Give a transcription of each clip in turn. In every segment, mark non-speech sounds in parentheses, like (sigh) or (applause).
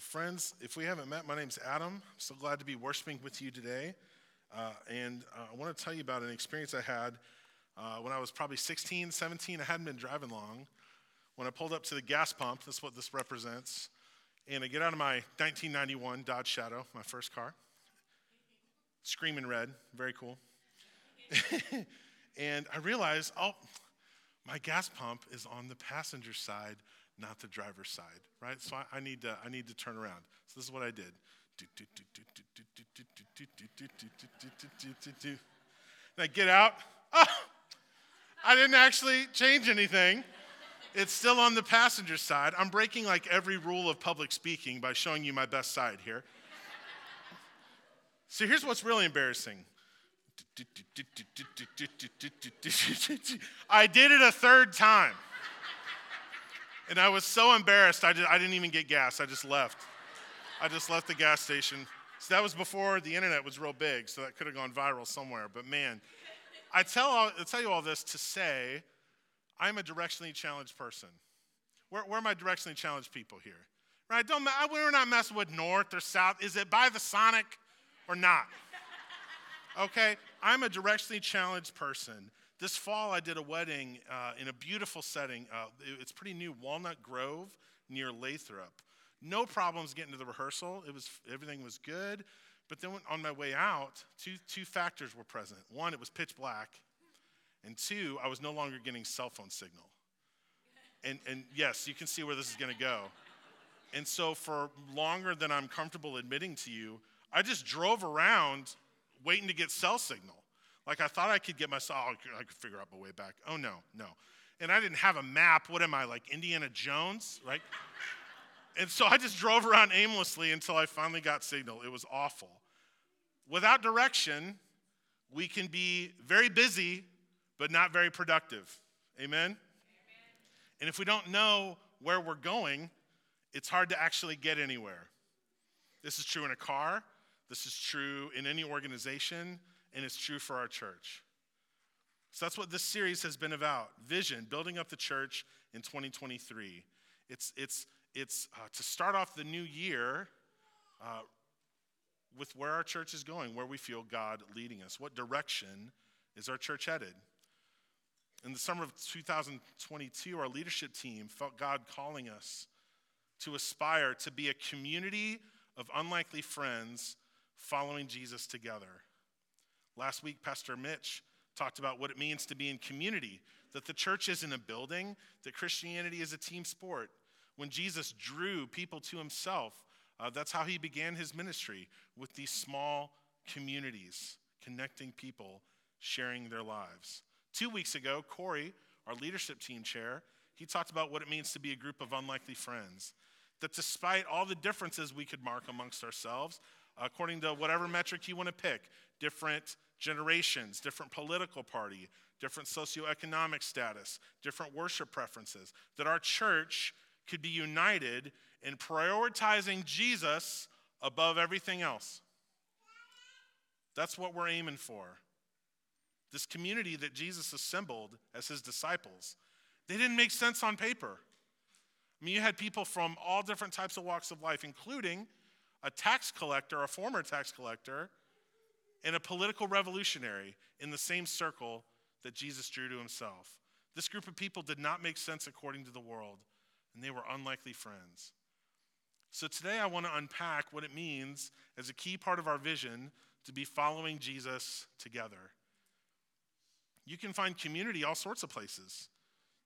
Well, friends, if we haven't met, my name's Adam. I'm so glad to be worshiping with you today. Uh, and uh, I want to tell you about an experience I had uh, when I was probably 16, 17. I hadn't been driving long. When I pulled up to the gas pump, that's what this represents. And I get out of my 1991 Dodge Shadow, my first car. Screaming red, very cool. (laughs) and I realized, oh, my gas pump is on the passenger side not the driver's side, right? So I, I, need to I need to turn around. So this is what I did. And I get out. Oh, I didn't actually change anything. It's still on the passenger side. I'm breaking like every rule of public speaking by showing you my best side here. So here's what's really embarrassing. I did it a third time. And I was so embarrassed, I, did, I didn't even get gas. I just left. I just left the gas station. So that was before the internet was real big, so that could have gone viral somewhere. But man, I tell, I tell you all this to say I'm a directionally challenged person. Where, where are my directionally challenged people here? Right? Don't, we're not messing with north or south. Is it by the Sonic or not? Okay? I'm a directionally challenged person. This fall, I did a wedding uh, in a beautiful setting. Uh, it's pretty new, Walnut Grove near Lathrop. No problems getting to the rehearsal. It was everything was good. But then on my way out, two, two factors were present. One, it was pitch black. And two, I was no longer getting cell phone signal. And, and yes, you can see where this is going to go. And so, for longer than I'm comfortable admitting to you, I just drove around waiting to get cell signal. Like I thought I could get myself, oh, I could figure out my way back. Oh, no, no. And I didn't have a map. What am I, like Indiana Jones, right? (laughs) and so I just drove around aimlessly until I finally got signal. It was awful. Without direction, we can be very busy, but not very productive. Amen? Amen? And if we don't know where we're going, it's hard to actually get anywhere. This is true in a car, this is true in any organization, and it's true for our church. So that's what this series has been about vision, building up the church in 2023. It's, it's, it's uh, to start off the new year uh, with where our church is going, where we feel God leading us. What direction is our church headed? In the summer of 2022, our leadership team felt God calling us to aspire to be a community of unlikely friends following Jesus together. Last week, Pastor Mitch talked about what it means to be in community, that the church isn't a building, that Christianity is a team sport. When Jesus drew people to himself, uh, that's how he began his ministry with these small communities, connecting people, sharing their lives. Two weeks ago, Corey, our leadership team chair, he talked about what it means to be a group of unlikely friends. That despite all the differences we could mark amongst ourselves, according to whatever metric you want to pick, different generations, different political party, different socioeconomic status, different worship preferences, that our church could be united in prioritizing Jesus above everything else. That's what we're aiming for. This community that Jesus assembled as his disciples, they didn't make sense on paper. I mean, you had people from all different types of walks of life, including a tax collector, a former tax collector, and a political revolutionary in the same circle that Jesus drew to himself. This group of people did not make sense according to the world, and they were unlikely friends. So today I want to unpack what it means as a key part of our vision to be following Jesus together. You can find community all sorts of places.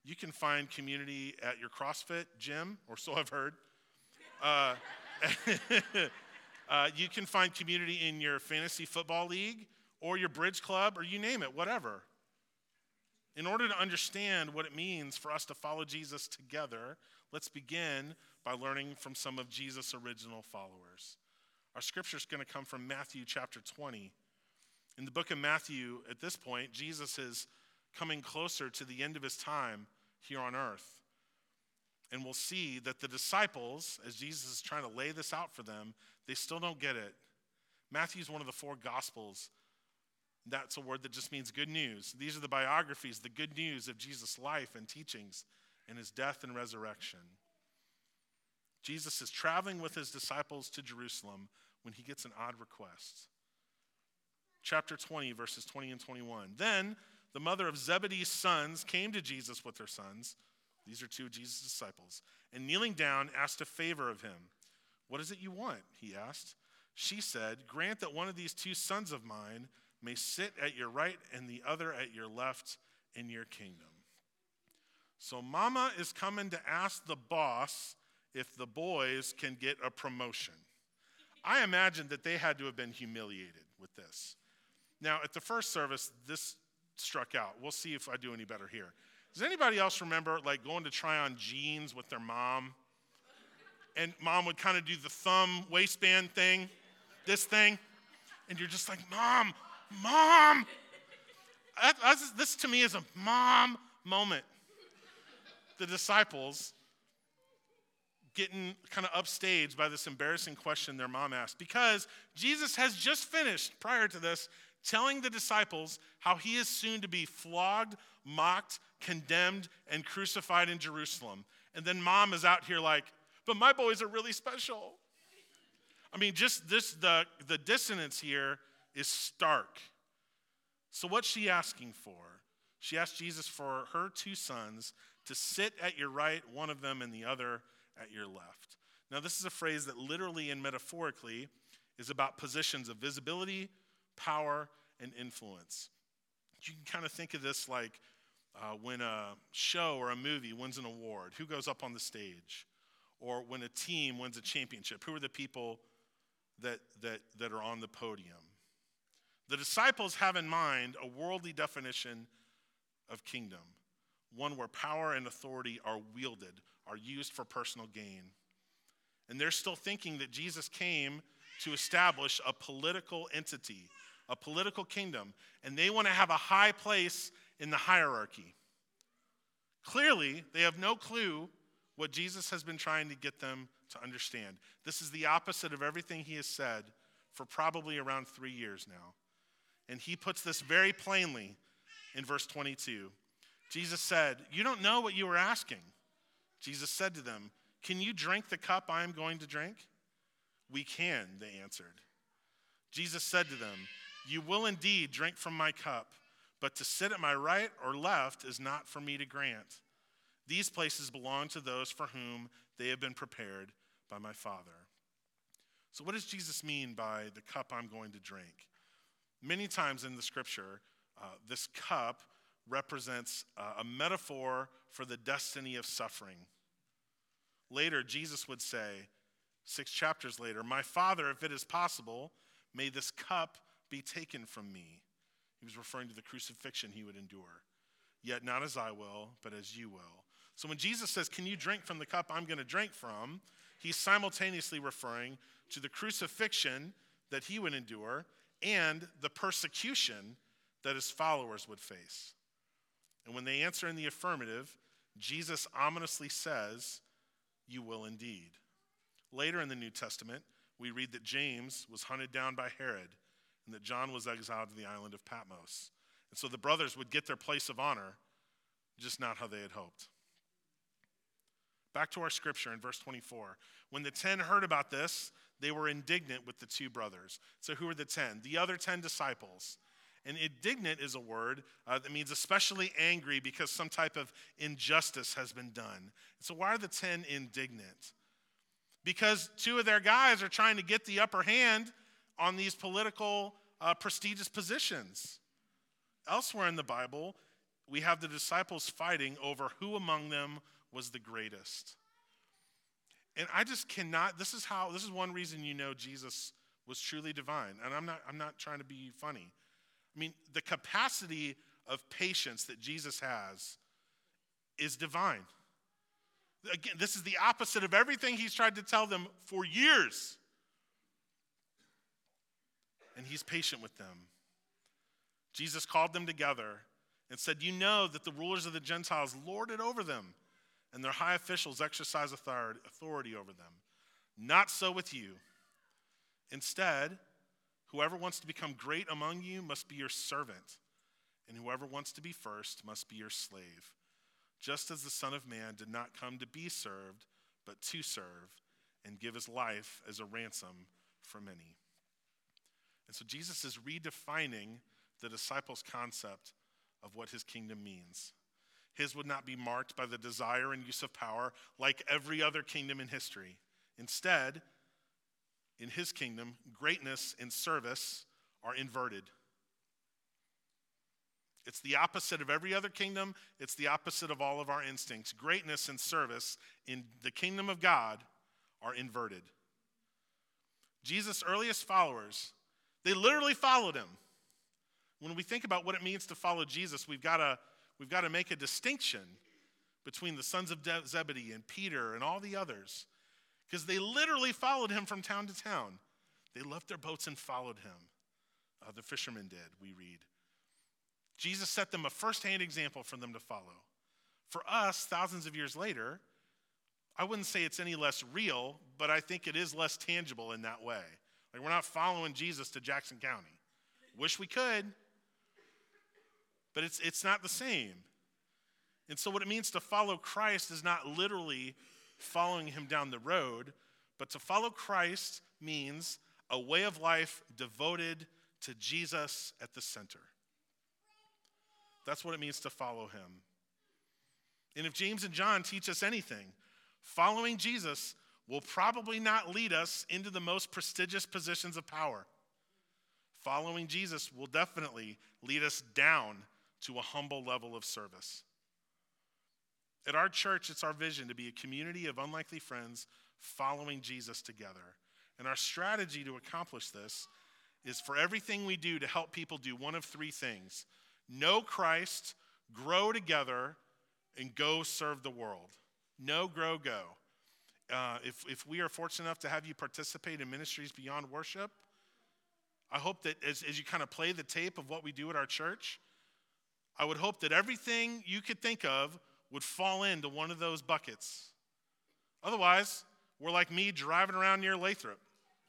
You can find community at your CrossFit gym, or so I've heard. Uh, (laughs) Uh, you can find community in your fantasy football league or your bridge club or you name it, whatever. In order to understand what it means for us to follow Jesus together, let's begin by learning from some of Jesus' original followers. Our scripture is going to come from Matthew chapter 20. In the book of Matthew, at this point, Jesus is coming closer to the end of his time here on earth. And we'll see that the disciples, as Jesus is trying to lay this out for them, they still don't get it. Matthew is one of the four gospels. That's a word that just means good news. These are the biographies, the good news of Jesus' life and teachings and his death and resurrection. Jesus is traveling with his disciples to Jerusalem when he gets an odd request. Chapter 20, verses 20 and 21. Then the mother of Zebedee's sons came to Jesus with her sons. These are two of Jesus' disciples. And kneeling down, asked a favor of him. What is it you want? He asked. She said, Grant that one of these two sons of mine may sit at your right and the other at your left in your kingdom. So, mama is coming to ask the boss if the boys can get a promotion. I imagine that they had to have been humiliated with this. Now, at the first service, this struck out. We'll see if I do any better here. Does anybody else remember like going to try on jeans with their mom? And mom would kind of do the thumb waistband thing, this thing, and you're just like, Mom, Mom. this to me is a mom moment. The disciples getting kind of upstaged by this embarrassing question their mom asked because Jesus has just finished, prior to this, telling the disciples how he is soon to be flogged, mocked, condemned, and crucified in Jerusalem. And then mom is out here like, but my boys are really special. I mean, just this, the, the dissonance here is stark. So, what's she asking for? She asked Jesus for her two sons to sit at your right, one of them, and the other at your left. Now, this is a phrase that literally and metaphorically is about positions of visibility, power, and influence. You can kind of think of this like uh, when a show or a movie wins an award, who goes up on the stage? Or when a team wins a championship, who are the people that, that, that are on the podium? The disciples have in mind a worldly definition of kingdom, one where power and authority are wielded, are used for personal gain. And they're still thinking that Jesus came to establish a political entity, a political kingdom, and they want to have a high place in the hierarchy. Clearly, they have no clue what Jesus has been trying to get them to understand. This is the opposite of everything he has said for probably around three years now. And he puts this very plainly in verse 22. Jesus said, You don't know what you are asking. Jesus said to them, Can you drink the cup I am going to drink? We can, they answered. Jesus said to them, You will indeed drink from my cup, but to sit at my right or left is not for me to grant. These places belong to those for whom they have been prepared by my Father. So, what does Jesus mean by the cup I'm going to drink? Many times in the scripture, uh, this cup represents uh, a metaphor for the destiny of suffering. Later, Jesus would say, six chapters later, My Father, if it is possible, may this cup be taken from me. He was referring to the crucifixion he would endure. Yet not as I will, but as you will. So when Jesus says, Can you drink from the cup I'm going to drink from? He's simultaneously referring to the crucifixion that he would endure and the persecution that his followers would face. And when they answer in the affirmative, Jesus ominously says, You will indeed. Later in the New Testament, we read that James was hunted down by Herod and that John was exiled to the island of Patmos. And so the brothers would get their place of honor, just not how they had hoped. Back to our scripture in verse 24. When the ten heard about this, they were indignant with the two brothers. So, who are the ten? The other ten disciples. And indignant is a word uh, that means especially angry because some type of injustice has been done. So, why are the ten indignant? Because two of their guys are trying to get the upper hand on these political uh, prestigious positions. Elsewhere in the Bible, we have the disciples fighting over who among them was the greatest. And I just cannot, this is how, this is one reason you know Jesus was truly divine. And I'm not, I'm not trying to be funny. I mean, the capacity of patience that Jesus has is divine. Again, this is the opposite of everything he's tried to tell them for years. And he's patient with them. Jesus called them together and said, You know that the rulers of the Gentiles lord it over them and their high officials exercise authority over them. Not so with you. Instead, whoever wants to become great among you must be your servant, and whoever wants to be first must be your slave. Just as the Son of Man did not come to be served, but to serve, and give his life as a ransom for many. And so Jesus is redefining the disciples' concept of what his kingdom means. His would not be marked by the desire and use of power like every other kingdom in history. Instead, in his kingdom, greatness and service are inverted. It's the opposite of every other kingdom, it's the opposite of all of our instincts. Greatness and service in the kingdom of God are inverted. Jesus' earliest followers, they literally followed him. When we think about what it means to follow Jesus, we've got to, we've got to make a distinction between the sons of Zebedee and Peter and all the others, because they literally followed him from town to town. They left their boats and followed him. Uh, the fishermen did, we read. Jesus set them a firsthand example for them to follow. For us, thousands of years later, I wouldn't say it's any less real, but I think it is less tangible in that way. Like we're not following Jesus to Jackson County. Wish we could, but it's, it's not the same. And so, what it means to follow Christ is not literally following him down the road, but to follow Christ means a way of life devoted to Jesus at the center. That's what it means to follow him. And if James and John teach us anything, following Jesus will probably not lead us into the most prestigious positions of power. Following Jesus will definitely lead us down to a humble level of service. At our church, it's our vision to be a community of unlikely friends following Jesus together. And our strategy to accomplish this is for everything we do to help people do one of three things know Christ, grow together, and go serve the world. Know, grow, go. Uh, if, if we are fortunate enough to have you participate in ministries beyond worship, I hope that as, as you kind of play the tape of what we do at our church, I would hope that everything you could think of would fall into one of those buckets. Otherwise, we're like me driving around near Lathrop,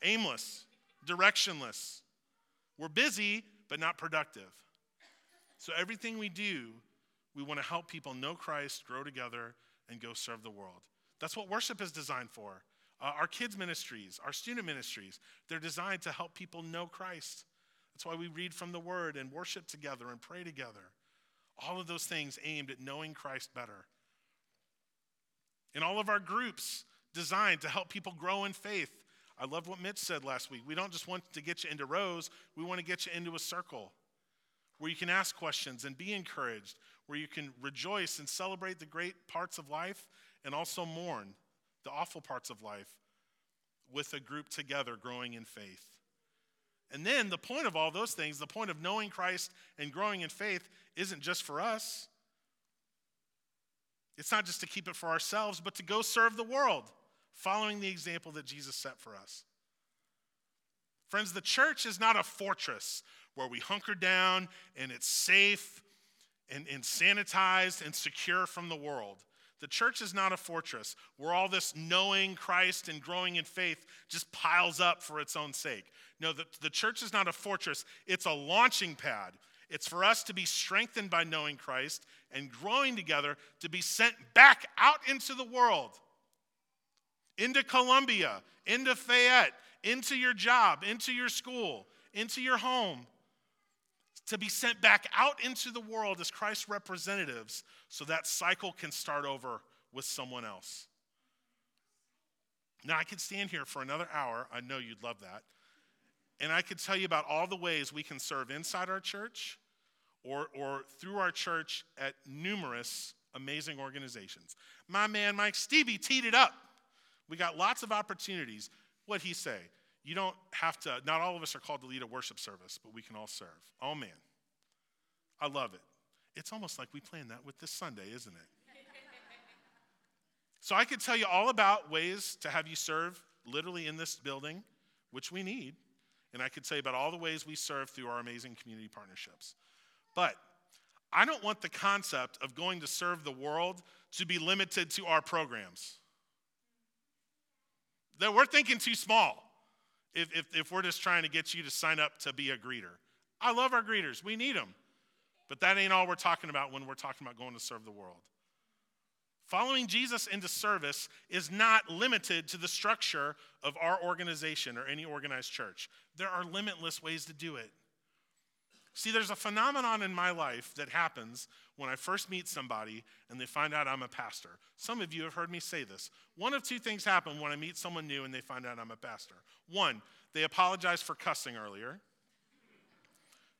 aimless, directionless. We're busy, but not productive. So, everything we do, we want to help people know Christ, grow together, and go serve the world. That's what worship is designed for. Uh, our kids' ministries, our student ministries, they're designed to help people know Christ. That's why we read from the Word and worship together and pray together. All of those things aimed at knowing Christ better. And all of our groups designed to help people grow in faith. I love what Mitch said last week. We don't just want to get you into rows, we want to get you into a circle where you can ask questions and be encouraged, where you can rejoice and celebrate the great parts of life and also mourn the awful parts of life with a group together growing in faith. And then the point of all those things, the point of knowing Christ and growing in faith, isn't just for us. It's not just to keep it for ourselves, but to go serve the world, following the example that Jesus set for us. Friends, the church is not a fortress where we hunker down and it's safe and, and sanitized and secure from the world. The church is not a fortress where all this knowing Christ and growing in faith just piles up for its own sake. No, the, the church is not a fortress, it's a launching pad. It's for us to be strengthened by knowing Christ and growing together to be sent back out into the world, into Columbia, into Fayette, into your job, into your school, into your home, to be sent back out into the world as Christ's representatives so that cycle can start over with someone else. Now, I could stand here for another hour. I know you'd love that. And I could tell you about all the ways we can serve inside our church or, or through our church at numerous amazing organizations. My man Mike Stevie teed it up. We got lots of opportunities. What'd he say? You don't have to, not all of us are called to lead a worship service, but we can all serve. Oh man, I love it. It's almost like we planned that with this Sunday, isn't it? so I could tell you all about ways to have you serve literally in this building, which we need. And I could tell you about all the ways we serve through our amazing community partnerships. But I don't want the concept of going to serve the world to be limited to our programs. That we're thinking too small if, if, if we're just trying to get you to sign up to be a greeter. I love our greeters, we need them. But that ain't all we're talking about when we're talking about going to serve the world. Following Jesus into service is not limited to the structure of our organization or any organized church. There are limitless ways to do it. See, there's a phenomenon in my life that happens when I first meet somebody and they find out I'm a pastor. Some of you have heard me say this. One of two things happen when I meet someone new and they find out I'm a pastor. One, they apologize for cussing earlier.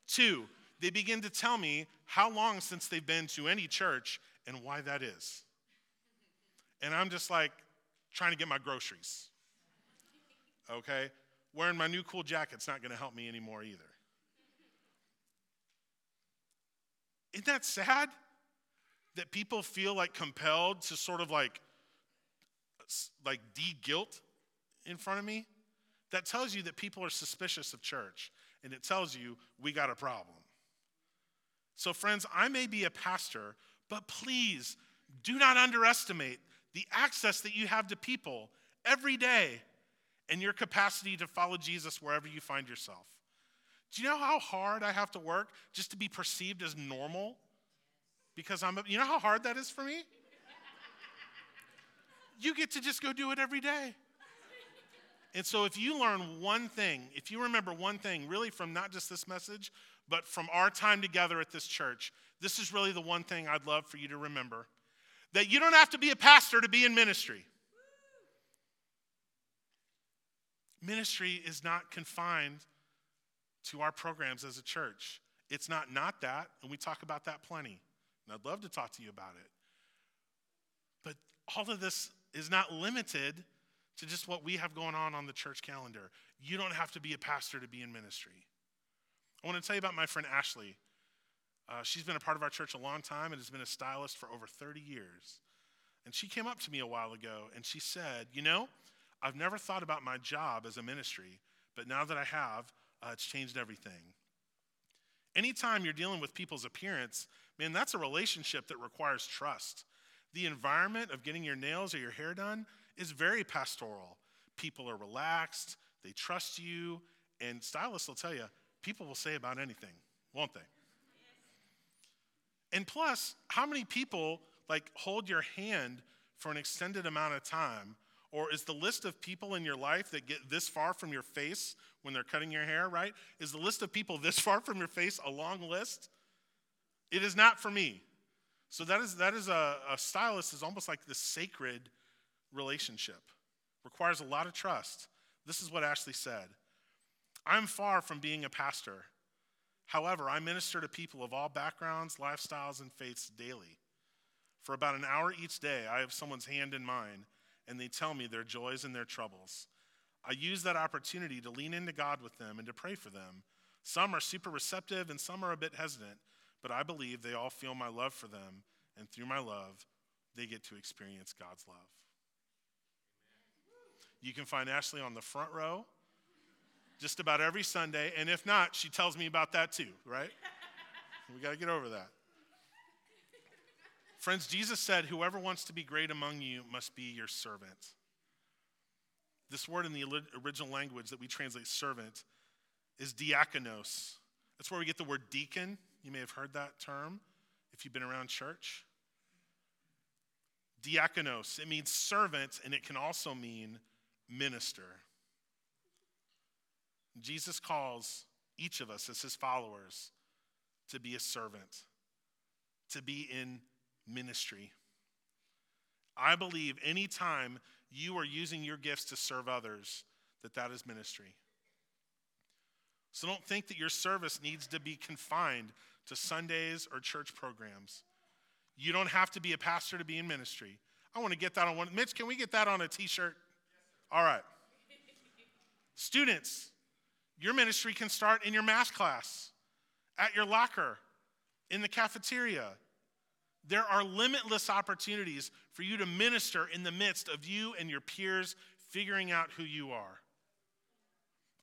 Two, they begin to tell me how long since they've been to any church and why that is. And I'm just like trying to get my groceries. Okay? Wearing my new cool jacket's not going to help me anymore either. Isn't that sad? That people feel like compelled to sort of like, like de guilt in front of me? That tells you that people are suspicious of church, and it tells you we got a problem. So, friends, I may be a pastor, but please do not underestimate the access that you have to people every day and your capacity to follow Jesus wherever you find yourself. Do you know how hard I have to work just to be perceived as normal? Because I'm, a, you know how hard that is for me? You get to just go do it every day. And so, if you learn one thing, if you remember one thing, really from not just this message, but from our time together at this church, this is really the one thing I'd love for you to remember that you don't have to be a pastor to be in ministry. Ministry is not confined to our programs as a church. It's not not that, and we talk about that plenty. And I'd love to talk to you about it. But all of this is not limited to just what we have going on on the church calendar. You don't have to be a pastor to be in ministry. I want to tell you about my friend Ashley. Uh, she's been a part of our church a long time and has been a stylist for over 30 years. And she came up to me a while ago and she said, You know, I've never thought about my job as a ministry, but now that I have, uh, it's changed everything. Anytime you're dealing with people's appearance, man, that's a relationship that requires trust. The environment of getting your nails or your hair done is very pastoral. People are relaxed, they trust you, and stylists will tell you, people will say about anything, won't they? And plus, how many people like hold your hand for an extended amount of time or is the list of people in your life that get this far from your face when they're cutting your hair, right? Is the list of people (laughs) this far from your face a long list? It is not for me. So that is that is a, a stylist is almost like this sacred relationship. Requires a lot of trust. This is what Ashley said. I'm far from being a pastor. However, I minister to people of all backgrounds, lifestyles, and faiths daily. For about an hour each day, I have someone's hand in mine and they tell me their joys and their troubles. I use that opportunity to lean into God with them and to pray for them. Some are super receptive and some are a bit hesitant, but I believe they all feel my love for them, and through my love, they get to experience God's love. You can find Ashley on the front row just about every Sunday, and if not, she tells me about that too, right? we got to get over that. Friends, Jesus said, Whoever wants to be great among you must be your servant. This word in the original language that we translate servant is diakonos. That's where we get the word deacon. You may have heard that term if you've been around church. Diakonos, it means servant, and it can also mean minister. Jesus calls each of us as his followers to be a servant, to be in ministry. I believe anytime you are using your gifts to serve others, that that is ministry. So don't think that your service needs to be confined to Sundays or church programs. You don't have to be a pastor to be in ministry. I want to get that on one. Mitch, can we get that on a t shirt? All right. Students, your ministry can start in your math class, at your locker, in the cafeteria, there are limitless opportunities for you to minister in the midst of you and your peers figuring out who you are.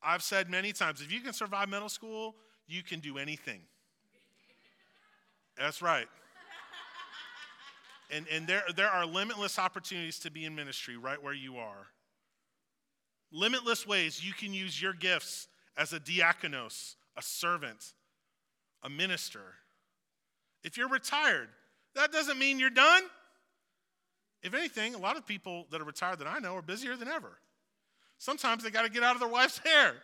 I've said many times if you can survive middle school, you can do anything. That's right. And, and there, there are limitless opportunities to be in ministry right where you are. Limitless ways you can use your gifts as a diakonos, a servant, a minister. If you're retired, that doesn't mean you're done. If anything, a lot of people that are retired that I know are busier than ever. Sometimes they got to get out of their wife's (laughs) hair.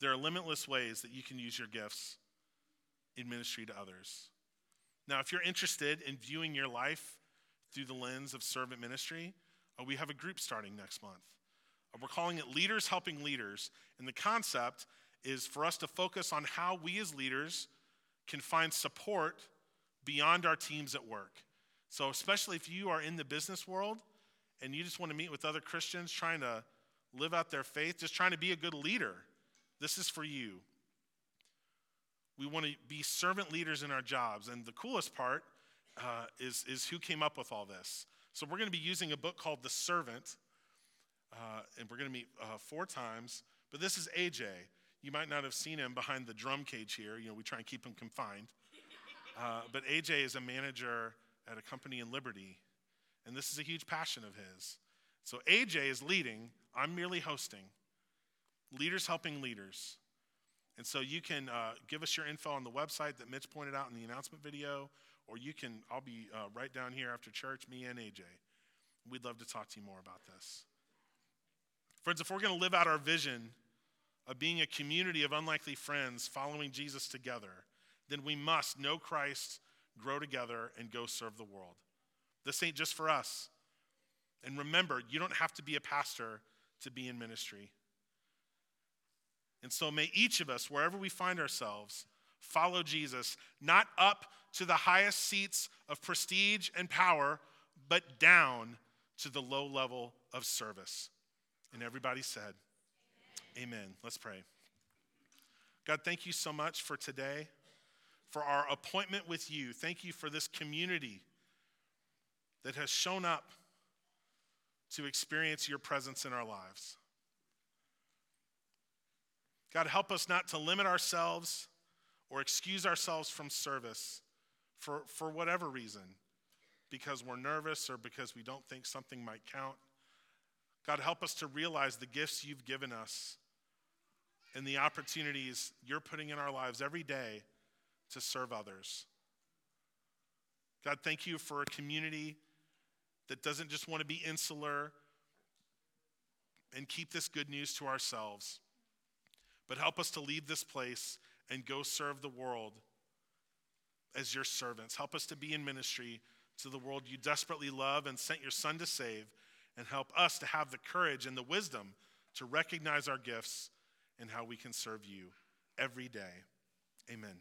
there are limitless ways that you can use your gifts in ministry to others. Now, if you're interested in viewing your life through the lens of servant ministry, uh, we have a group starting next month. Uh, we're calling it Leaders Helping Leaders. And the concept is for us to focus on how we as leaders can find support beyond our teams at work. So, especially if you are in the business world and you just want to meet with other Christians trying to live out their faith, just trying to be a good leader, this is for you. We want to be servant leaders in our jobs. And the coolest part uh, is, is who came up with all this. So, we're going to be using a book called The Servant, uh, and we're going to meet uh, four times. But this is AJ. You might not have seen him behind the drum cage here. You know, we try and keep him confined. Uh, but AJ is a manager at a company in Liberty, and this is a huge passion of his. So AJ is leading, I'm merely hosting. Leaders helping leaders. And so you can uh, give us your info on the website that Mitch pointed out in the announcement video, or you can, I'll be uh, right down here after church, me and AJ. We'd love to talk to you more about this. Friends, if we're going to live out our vision of being a community of unlikely friends following Jesus together, then we must know Christ, grow together, and go serve the world. This ain't just for us. And remember, you don't have to be a pastor to be in ministry. And so may each of us, wherever we find ourselves, follow Jesus, not up to the highest seats of prestige and power, but down to the low level of service. And everybody said. Amen. Let's pray. God, thank you so much for today for our appointment with you. Thank you for this community that has shown up to experience your presence in our lives. God, help us not to limit ourselves or excuse ourselves from service for, for whatever reason, because we're nervous or because we don't think something might count. God, help us to realize the gifts you've given us and the opportunities you're putting in our lives every day to serve others. God, thank you for a community that doesn't just want to be insular and keep this good news to ourselves, but help us to leave this place and go serve the world as your servants. Help us to be in ministry to the world you desperately love and sent your son to save, and help us to have the courage and the wisdom to recognize our gifts and how we can serve you every day. Amen.